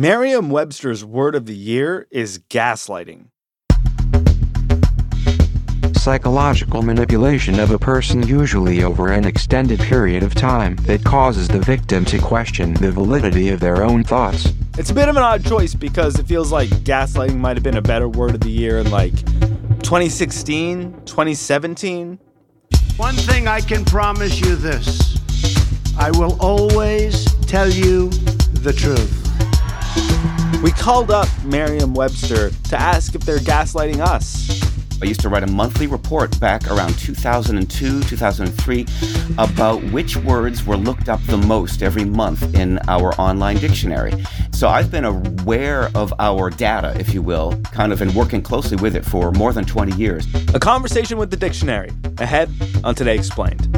Merriam Webster's word of the year is gaslighting. Psychological manipulation of a person, usually over an extended period of time, that causes the victim to question the validity of their own thoughts. It's a bit of an odd choice because it feels like gaslighting might have been a better word of the year in like 2016, 2017. One thing I can promise you this I will always tell you the truth. We called up Merriam Webster to ask if they're gaslighting us. I used to write a monthly report back around 2002, 2003 about which words were looked up the most every month in our online dictionary. So I've been aware of our data, if you will, kind of, and working closely with it for more than 20 years. A conversation with the dictionary ahead on Today Explained.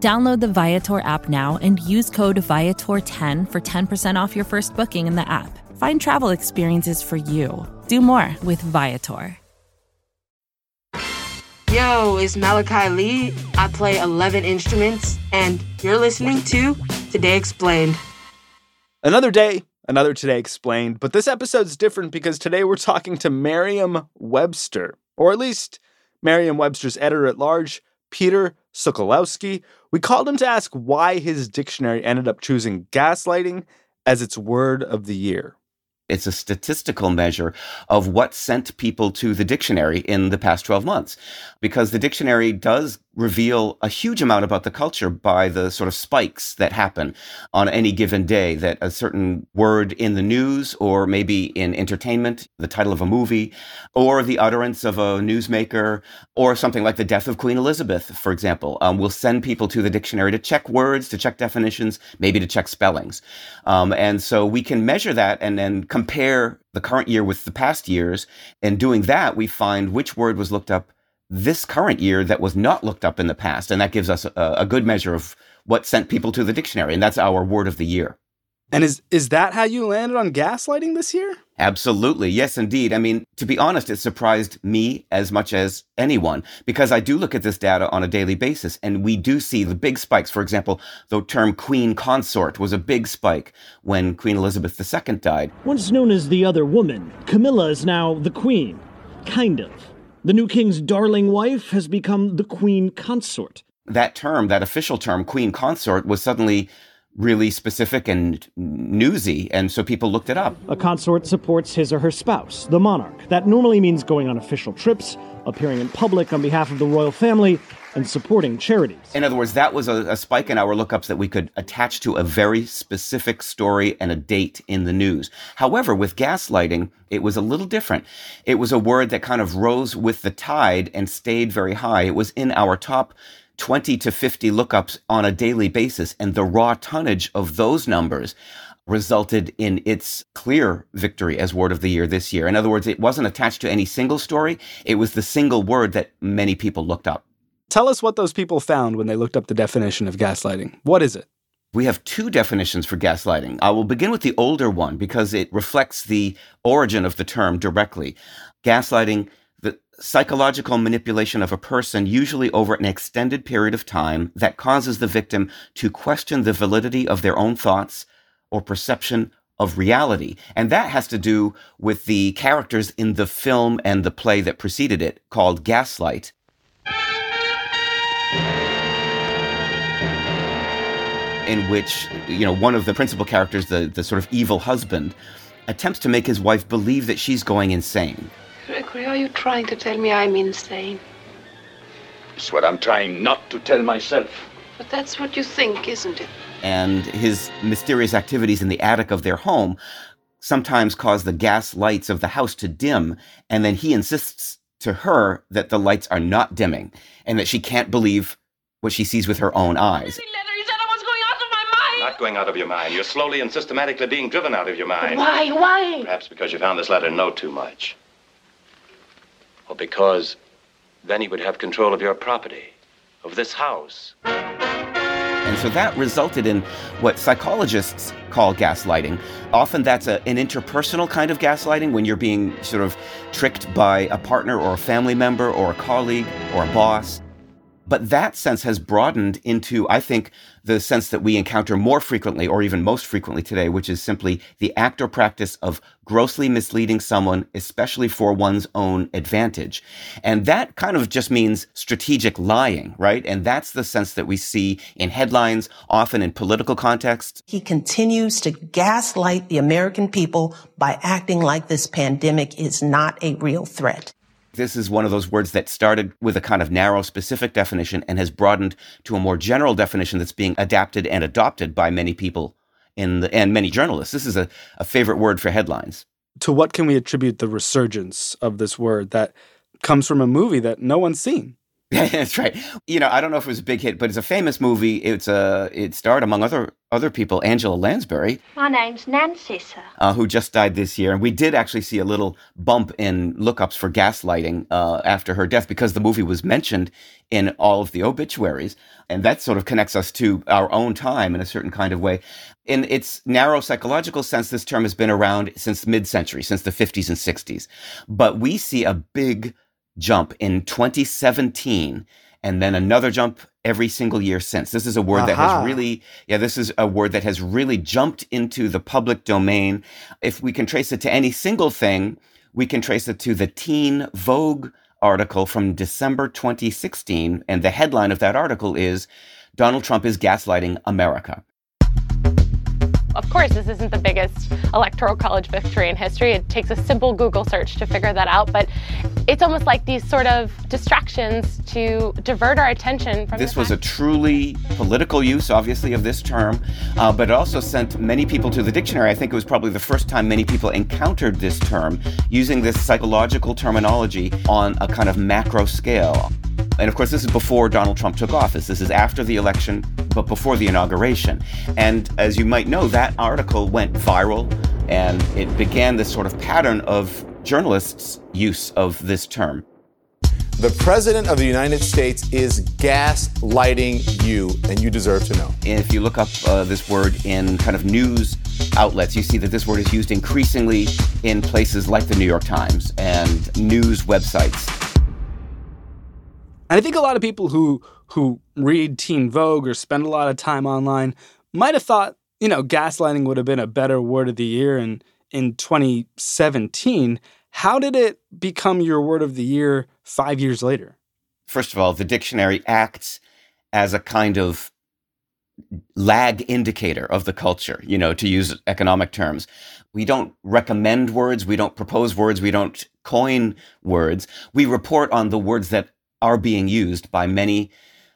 Download the Viator app now and use code Viator10 for 10% off your first booking in the app. Find travel experiences for you. Do more with Viator. Yo, it's Malachi Lee. I play 11 instruments, and you're listening to Today Explained. Another day, another Today Explained, but this episode's different because today we're talking to Merriam Webster, or at least Merriam Webster's editor at large, Peter Sokolowski. We called him to ask why his dictionary ended up choosing gaslighting as its word of the year. It's a statistical measure of what sent people to the dictionary in the past 12 months. Because the dictionary does reveal a huge amount about the culture by the sort of spikes that happen on any given day that a certain word in the news or maybe in entertainment, the title of a movie, or the utterance of a newsmaker, or something like the death of Queen Elizabeth, for example, um, will send people to the dictionary to check words, to check definitions, maybe to check spellings. Um, and so we can measure that and then compare the current year with the past years. And doing that, we find which word was looked up this current year that was not looked up in the past. And that gives us a, a, good measure of what sent people to the dictionary. And that's our word of the year. And is, is that how you landed on gaslighting this year? Absolutely. Yes, indeed. I mean, to be honest, it surprised me as much as anyone because I do look at this data on a daily basis and we do see the big spikes. For example, the term queen consort was a big spike when Queen Elizabeth II died. Once known as the other woman, Camilla is now the queen. Kind of. The new king's darling wife has become the queen consort. That term, that official term, queen consort, was suddenly really specific and newsy, and so people looked it up. A consort supports his or her spouse, the monarch. That normally means going on official trips, appearing in public on behalf of the royal family, and supporting charities. In other words, that was a, a, spike in our lookups that we could attach to a very specific story and a date in the news. However, with gaslighting, it was a little different. It was a word that kind of rose with the tide and stayed very high. It was in our top 20 to 50 lookups on a daily basis, and the raw tonnage of those numbers resulted in its clear victory as word of the year this year. In other words, it wasn't attached to any single story. It was the single word that many people looked up. Tell us what those people found when they looked up the definition of gaslighting. What is it? We have two definitions for gaslighting. I will begin with the older one because it reflects the origin of the term directly. Gaslighting, the psychological manipulation of a person, usually over an extended period of time, that causes the victim to question the validity of their own thoughts or perception of reality. And that has to do with the characters in the film and the play that preceded it called Gaslight in which, you know, one of the principal characters, the, the sort of evil husband, attempts to make his wife believe that she's going insane. Gregory, are you trying to tell me I'm insane? It's what I'm trying not to tell myself. But that's what you think, isn't it? And his mysterious activities in the attic of their home sometimes cause the gas lights of the house to dim, and then he insists to her that the lights are not dimming and that she can't believe what she sees with her own eyes. Not going out of your mind. You're slowly and systematically being driven out of your mind. Why? Why? Perhaps because you found this letter no too much. Or because then he would have control of your property, of this house. And so that resulted in what psychologists call gaslighting. Often that's a, an interpersonal kind of gaslighting when you're being sort of tricked by a partner or a family member or a colleague or a boss. But that sense has broadened into, I think, the sense that we encounter more frequently, or even most frequently today, which is simply the act or practice of grossly misleading someone, especially for one's own advantage. And that kind of just means strategic lying, right? And that's the sense that we see in headlines, often in political contexts. He continues to gaslight the American people by acting like this pandemic is not a real threat. This is one of those words that started with a kind of narrow, specific definition and has broadened to a more general definition that's being adapted and adopted by many people in the, and many journalists. This is a, a favorite word for headlines. To what can we attribute the resurgence of this word that comes from a movie that no one's seen? That's right. You know, I don't know if it was a big hit, but it's a famous movie. It's a it starred among other other people Angela Lansbury. My name's Nancy, sir. Uh, who just died this year, and we did actually see a little bump in lookups for gaslighting uh, after her death because the movie was mentioned in all of the obituaries, and that sort of connects us to our own time in a certain kind of way. In its narrow psychological sense, this term has been around since mid-century, since the 50s and 60s, but we see a big jump in 2017 and then another jump every single year since. This is a word Aha. that has really, yeah, this is a word that has really jumped into the public domain. If we can trace it to any single thing, we can trace it to the Teen Vogue article from December 2016. And the headline of that article is Donald Trump is gaslighting America. Of course, this isn't the biggest electoral college victory in history. It takes a simple Google search to figure that out, but it's almost like these sort of distractions to divert our attention from this was a truly political use obviously of this term uh, but it also sent many people to the dictionary i think it was probably the first time many people encountered this term using this psychological terminology on a kind of macro scale and of course, this is before Donald Trump took office. This is after the election, but before the inauguration. And as you might know, that article went viral and it began this sort of pattern of journalists' use of this term. The President of the United States is gaslighting you, and you deserve to know. If you look up uh, this word in kind of news outlets, you see that this word is used increasingly in places like the New York Times and news websites. And I think a lot of people who who read Teen Vogue or spend a lot of time online might have thought, you know, gaslighting would have been a better word of the year in in 2017. How did it become your word of the year 5 years later? First of all, the dictionary acts as a kind of lag indicator of the culture, you know, to use economic terms. We don't recommend words, we don't propose words, we don't coin words. We report on the words that are being used by many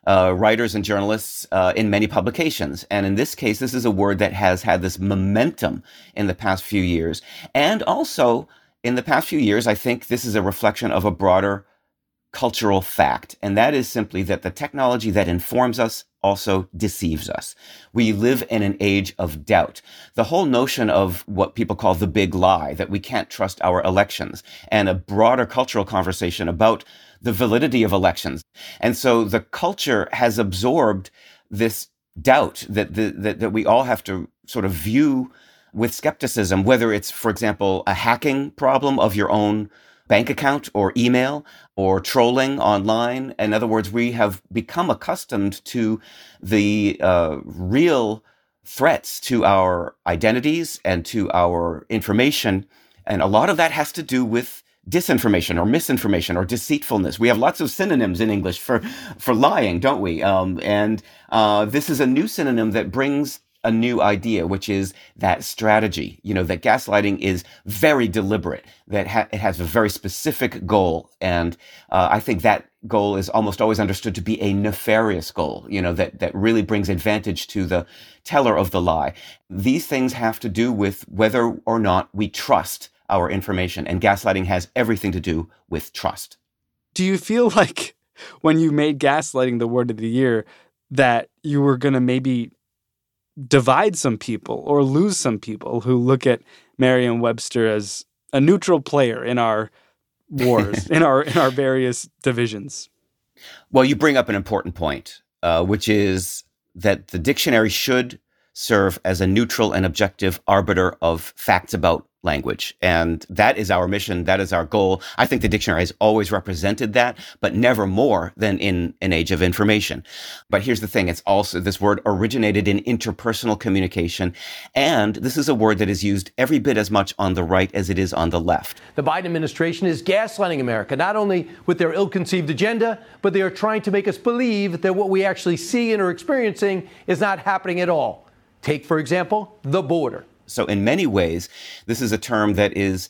uh, writers and journalists uh, in many publications. And in this case, this is a word that has had this momentum in the past few years. And also, in the past few years, I think this is a reflection of a broader cultural fact. And that is simply that the technology that informs us also deceives us. We live in an age of doubt. The whole notion of what people call the big lie, that we can't trust our elections, and a broader cultural conversation about the validity of elections. And so the culture has absorbed this doubt that, the, that, that we all have to sort of view with skepticism, whether it's, for example, a hacking problem of your own bank account or email or trolling online. In other words, we have become accustomed to the uh, real threats to our identities and to our information. And a lot of that has to do with disinformation or misinformation or deceitfulness. We have lots of synonyms in English for for lying, don't we? Um, and uh, this is a new synonym that brings a new idea, which is that strategy. You know that gaslighting is very deliberate. That ha- it has a very specific goal, and uh, I think that goal is almost always understood to be a nefarious goal. You know that that really brings advantage to the teller of the lie. These things have to do with whether or not we trust our information. And gaslighting has everything to do with trust. Do you feel like when you made gaslighting the word of the year that you were going to maybe divide some people or lose some people who look at Merriam-Webster as a neutral player in our wars, in our in our various divisions? Well, you bring up an important point, uh, which is that the dictionary should serve as a neutral and objective arbiter of facts about language. And that is our mission. That is our goal. I think the dictionary has always represented that, but never more than in an age of information. But here's the thing. It's also, this word originated in interpersonal communication. And this is a word that is used every bit as much on the right as it is on the left. The Biden administration is gaslighting America, not only with their ill-conceived agenda, but they are trying to make us believe that what we actually see and are experiencing is not happening at all. Take, for example, the border. So, in many ways, this is a term that is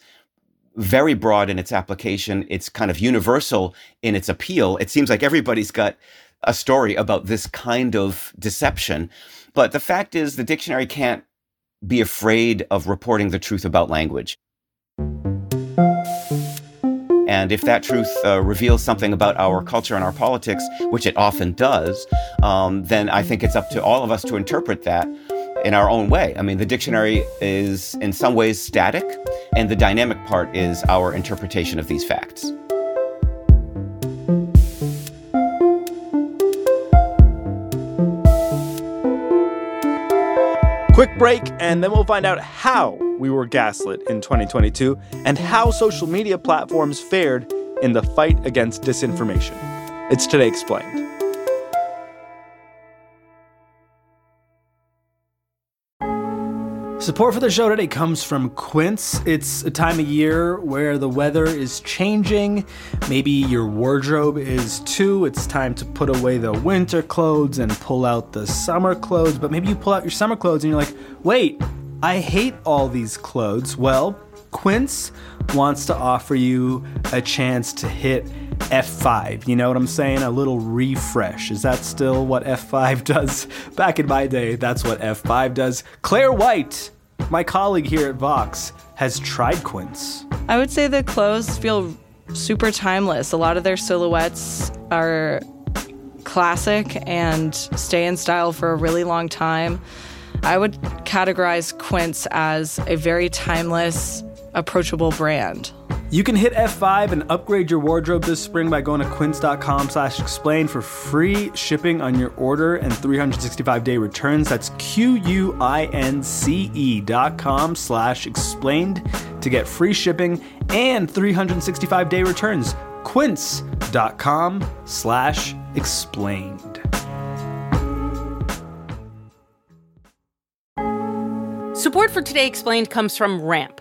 very broad in its application. It's kind of universal in its appeal. It seems like everybody's got a story about this kind of deception. But the fact is, the dictionary can't be afraid of reporting the truth about language. And if that truth uh, reveals something about our culture and our politics, which it often does, um, then I think it's up to all of us to interpret that in our own way. I mean, the dictionary is in some ways static, and the dynamic part is our interpretation of these facts. Quick break, and then we'll find out how we were gaslit in 2022 and how social media platforms fared in the fight against disinformation. It's Today Explained. Support for the show today comes from Quince. It's a time of year where the weather is changing. Maybe your wardrobe is too. It's time to put away the winter clothes and pull out the summer clothes. But maybe you pull out your summer clothes and you're like, wait, I hate all these clothes. Well, Quince wants to offer you a chance to hit F5. You know what I'm saying? A little refresh. Is that still what F5 does? Back in my day, that's what F5 does. Claire White, my colleague here at Vox, has tried Quince. I would say the clothes feel super timeless. A lot of their silhouettes are classic and stay in style for a really long time. I would categorize Quince as a very timeless, approachable brand. You can hit F5 and upgrade your wardrobe this spring by going to quince.com slash explain for free shipping on your order and 365 day returns. That's Q-U-I-N-C-E dot com slash explained to get free shipping and 365 day returns. Quince.com slash explained. Support for Today Explained comes from Ramp.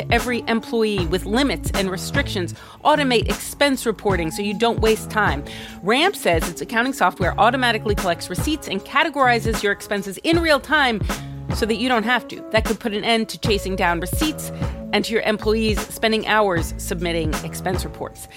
to every employee with limits and restrictions, automate expense reporting so you don't waste time. Ramp says its accounting software automatically collects receipts and categorizes your expenses in real time so that you don't have to. That could put an end to chasing down receipts and to your employees spending hours submitting expense reports.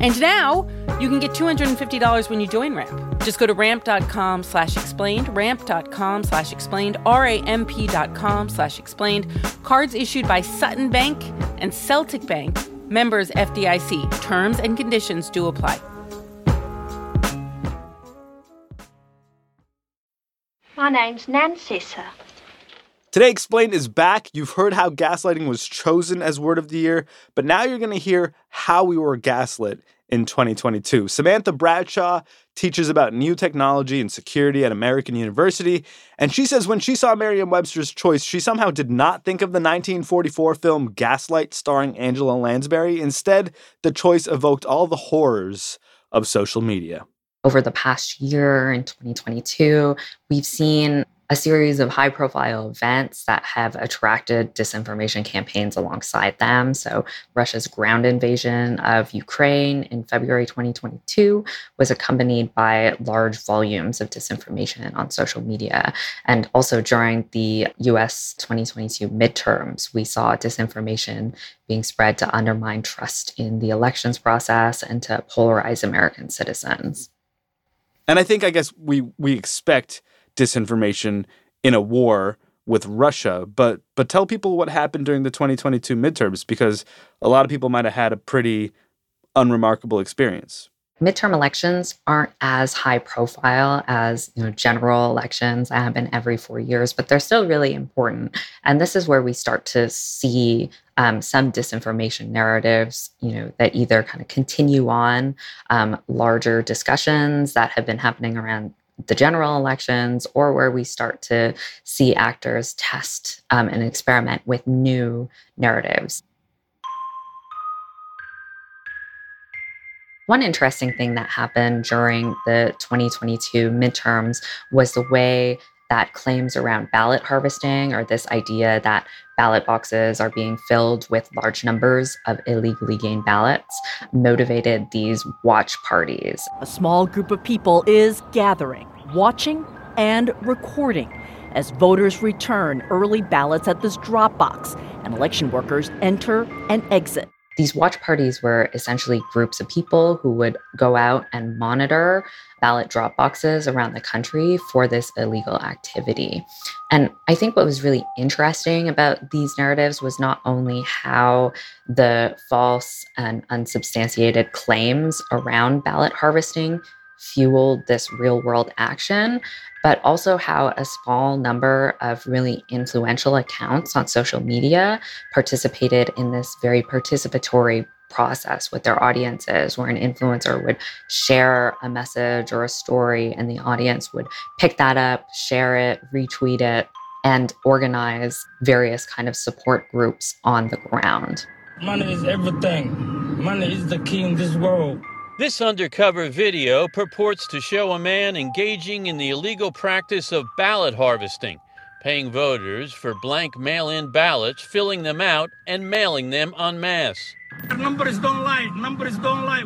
And now you can get $250 when you join Ramp. Just go to ramp.com slash explained, ramp.com slash explained, R-A-M-P.com slash explained. Cards issued by Sutton Bank and Celtic Bank, members FDIC. Terms and conditions do apply. My name's Nancy, sir. Today Explained is back. You've heard how gaslighting was chosen as word of the year, but now you're going to hear how we were gaslit in 2022. Samantha Bradshaw teaches about new technology and security at American University, and she says when she saw Merriam Webster's choice, she somehow did not think of the 1944 film Gaslight starring Angela Lansbury. Instead, the choice evoked all the horrors of social media. Over the past year in 2022, we've seen a series of high profile events that have attracted disinformation campaigns alongside them. So, Russia's ground invasion of Ukraine in February 2022 was accompanied by large volumes of disinformation on social media. And also during the US 2022 midterms, we saw disinformation being spread to undermine trust in the elections process and to polarize American citizens. And I think, I guess, we, we expect disinformation in a war with Russia, but but tell people what happened during the 2022 midterms because a lot of people might have had a pretty unremarkable experience. Midterm elections aren't as high profile as you know general elections happen every four years, but they're still really important. And this is where we start to see um, some disinformation narratives, you know, that either kind of continue on um, larger discussions that have been happening around the general elections or where we start to see actors test um, and experiment with new narratives. One interesting thing that happened during the 2022 midterms was the way that claims around ballot harvesting or this idea that ballot boxes are being filled with large numbers of illegally gained ballots motivated these watch parties. A small group of people is gathering, watching, and recording as voters return early ballots at this drop box and election workers enter and exit. These watch parties were essentially groups of people who would go out and monitor ballot drop boxes around the country for this illegal activity. And I think what was really interesting about these narratives was not only how the false and unsubstantiated claims around ballot harvesting fueled this real world action, but also how a small number of really influential accounts on social media participated in this very participatory process with their audiences, where an influencer would share a message or a story, and the audience would pick that up, share it, retweet it, and organize various kind of support groups on the ground. Money is everything. Money is the key in this world. This undercover video purports to show a man engaging in the illegal practice of ballot harvesting, paying voters for blank mail in ballots, filling them out, and mailing them en masse. Numbers don't lie. Numbers don't lie.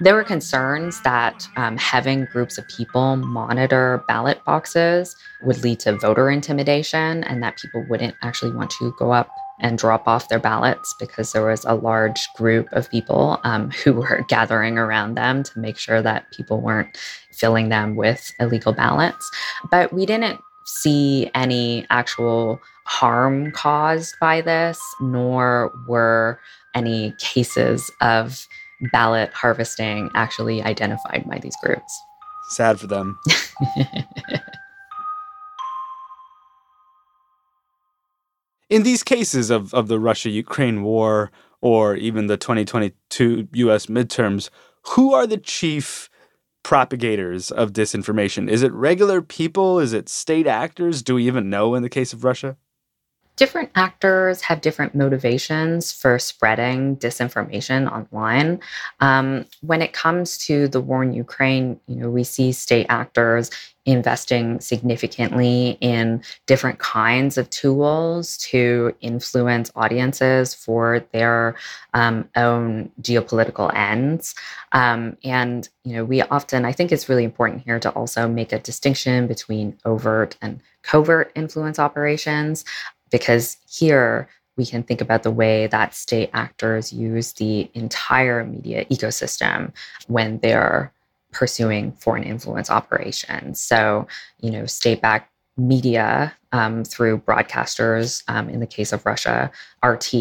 There were concerns that um, having groups of people monitor ballot boxes would lead to voter intimidation and that people wouldn't actually want to go up and drop off their ballots because there was a large group of people um, who were gathering around them to make sure that people weren't filling them with illegal ballots. But we didn't see any actual harm caused by this, nor were any cases of ballot harvesting actually identified by these groups. Sad for them. in these cases of, of the Russia Ukraine war or even the 2022 US midterms, who are the chief propagators of disinformation? Is it regular people? Is it state actors? Do we even know in the case of Russia? Different actors have different motivations for spreading disinformation online. Um, when it comes to the war in Ukraine, you know, we see state actors investing significantly in different kinds of tools to influence audiences for their um, own geopolitical ends. Um, and, you know, we often, I think it's really important here to also make a distinction between overt and covert influence operations because here we can think about the way that state actors use the entire media ecosystem when they're pursuing foreign influence operations. So, you know, state backed media um, through broadcasters, um, in the case of Russia, RT,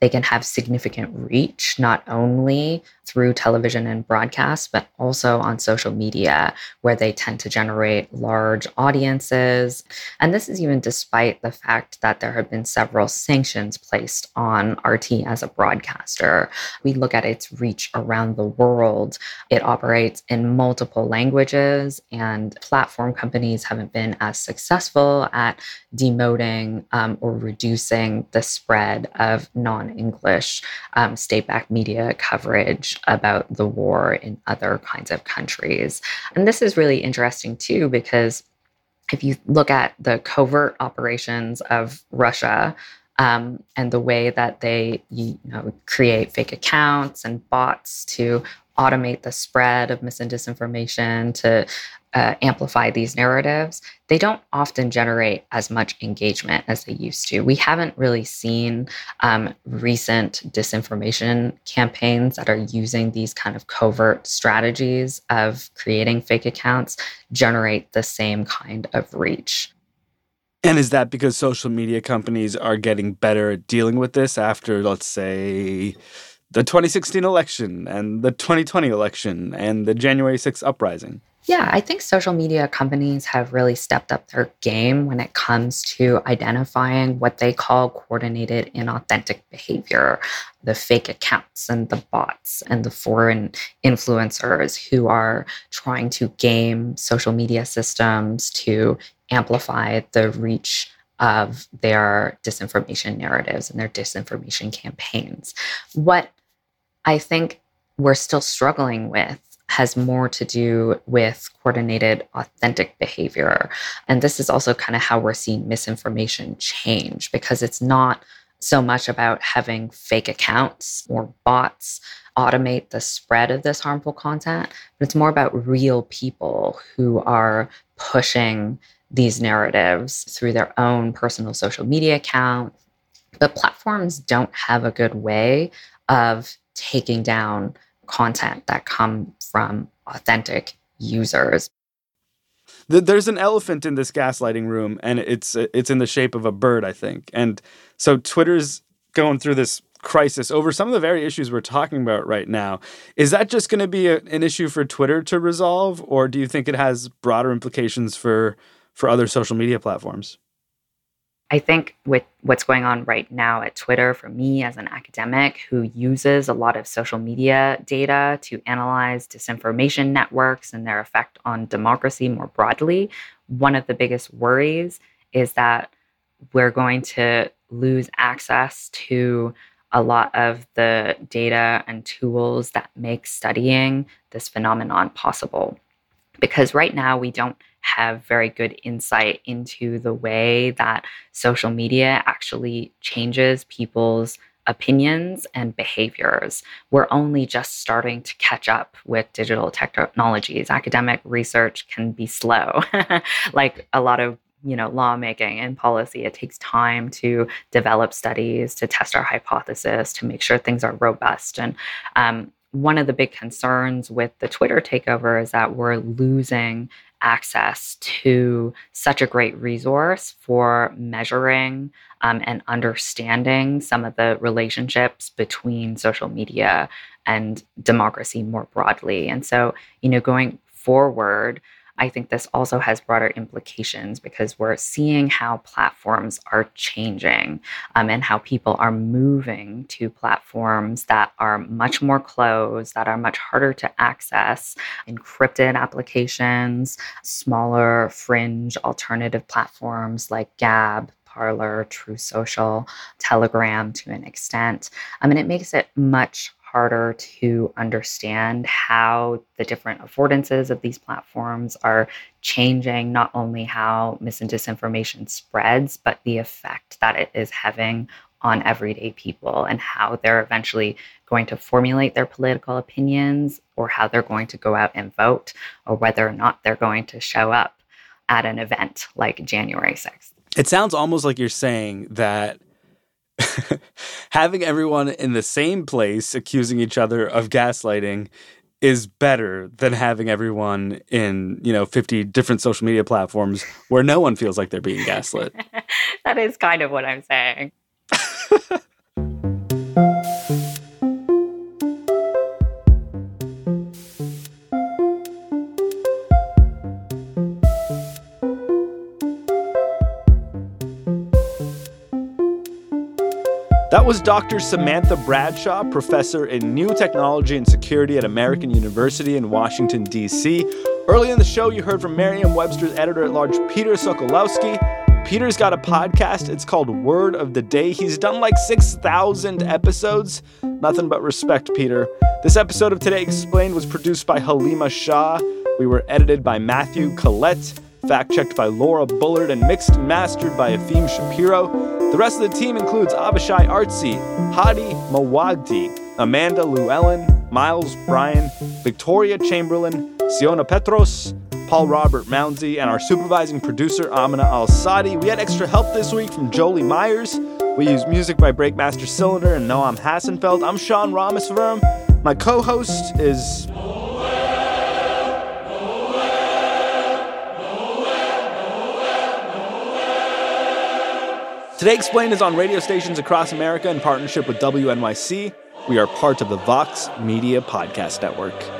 they can have significant reach, not only through television and broadcast, but also on social media, where they tend to generate large audiences. And this is even despite the fact that there have been several sanctions placed on RT as a broadcaster. We look at its reach around the world, it operates in multiple languages, and platform companies haven't been as successful at demoting um, or reducing the spread of non English um, state backed media coverage about the war in other kinds of countries. And this is really interesting too, because if you look at the covert operations of Russia, um, and the way that they you know create fake accounts and bots to automate the spread of mis and disinformation to uh, amplify these narratives, they don't often generate as much engagement as they used to. We haven't really seen um, recent disinformation campaigns that are using these kind of covert strategies of creating fake accounts generate the same kind of reach. And is that because social media companies are getting better at dealing with this after, let's say, the 2016 election and the 2020 election and the January 6th uprising? Yeah, I think social media companies have really stepped up their game when it comes to identifying what they call coordinated inauthentic behavior, the fake accounts and the bots and the foreign influencers who are trying to game social media systems to amplify the reach of their disinformation narratives and their disinformation campaigns. What I think we're still struggling with has more to do with coordinated, authentic behavior. And this is also kind of how we're seeing misinformation change because it's not so much about having fake accounts or bots automate the spread of this harmful content, but it's more about real people who are pushing these narratives through their own personal social media account. But platforms don't have a good way of taking down content that come from authentic users. There's an elephant in this gaslighting room, and it's it's in the shape of a bird, I think. And so Twitter's going through this crisis over some of the very issues we're talking about right now. Is that just going to be a, an issue for Twitter to resolve, or do you think it has broader implications for for other social media platforms? I think with what's going on right now at Twitter, for me as an academic who uses a lot of social media data to analyze disinformation networks and their effect on democracy more broadly, one of the biggest worries is that we're going to lose access to a lot of the data and tools that make studying this phenomenon possible. Because right now we don't have very good insight into the way that social media actually changes people's opinions and behaviors. We're only just starting to catch up with digital technologies. Academic research can be slow, like a lot of you know lawmaking and policy it takes time to develop studies to test our hypothesis to make sure things are robust and um, one of the big concerns with the twitter takeover is that we're losing access to such a great resource for measuring um, and understanding some of the relationships between social media and democracy more broadly. And so, you know, going forward, I think this also has broader implications because we're seeing how platforms are changing um, and how people are moving to platforms that are much more closed, that are much harder to access, encrypted applications, smaller fringe alternative platforms like Gab, Parler, Truth Social, Telegram to an extent. I mean, it makes it much harder to understand how the different affordances of these platforms are changing not only how mis and disinformation spreads, but the effect that it is having on everyday people and how they're eventually going to formulate their political opinions or how they're going to go out and vote or whether or not they're going to show up at an event like January 6th. It sounds almost like you're saying that having everyone in the same place accusing each other of gaslighting is better than having everyone in, you know, 50 different social media platforms where no one feels like they're being gaslit. that is kind of what I'm saying. That was Dr. Samantha Bradshaw, professor in new technology and security at American University in Washington, D.C. Early in the show, you heard from Merriam Webster's editor at large, Peter Sokolowski. Peter's got a podcast. It's called Word of the Day. He's done like 6,000 episodes. Nothing but respect, Peter. This episode of Today Explained was produced by Haleema Shah. We were edited by Matthew Collette, fact checked by Laura Bullard, and mixed and mastered by Efim Shapiro. The rest of the team includes Avishai Artsy, Hadi Mawajdeh, Amanda Llewellyn, Miles Bryan, Victoria Chamberlain, Siona Petros, Paul Robert Mounsey, and our supervising producer, Amina Al Sadi. We had extra help this week from Jolie Myers. We use music by Breakmaster Cylinder and Noam Hassenfeld. I'm Sean Rameswaram. My co host is Today Explained is on radio stations across America in partnership with WNYC. We are part of the Vox Media Podcast Network.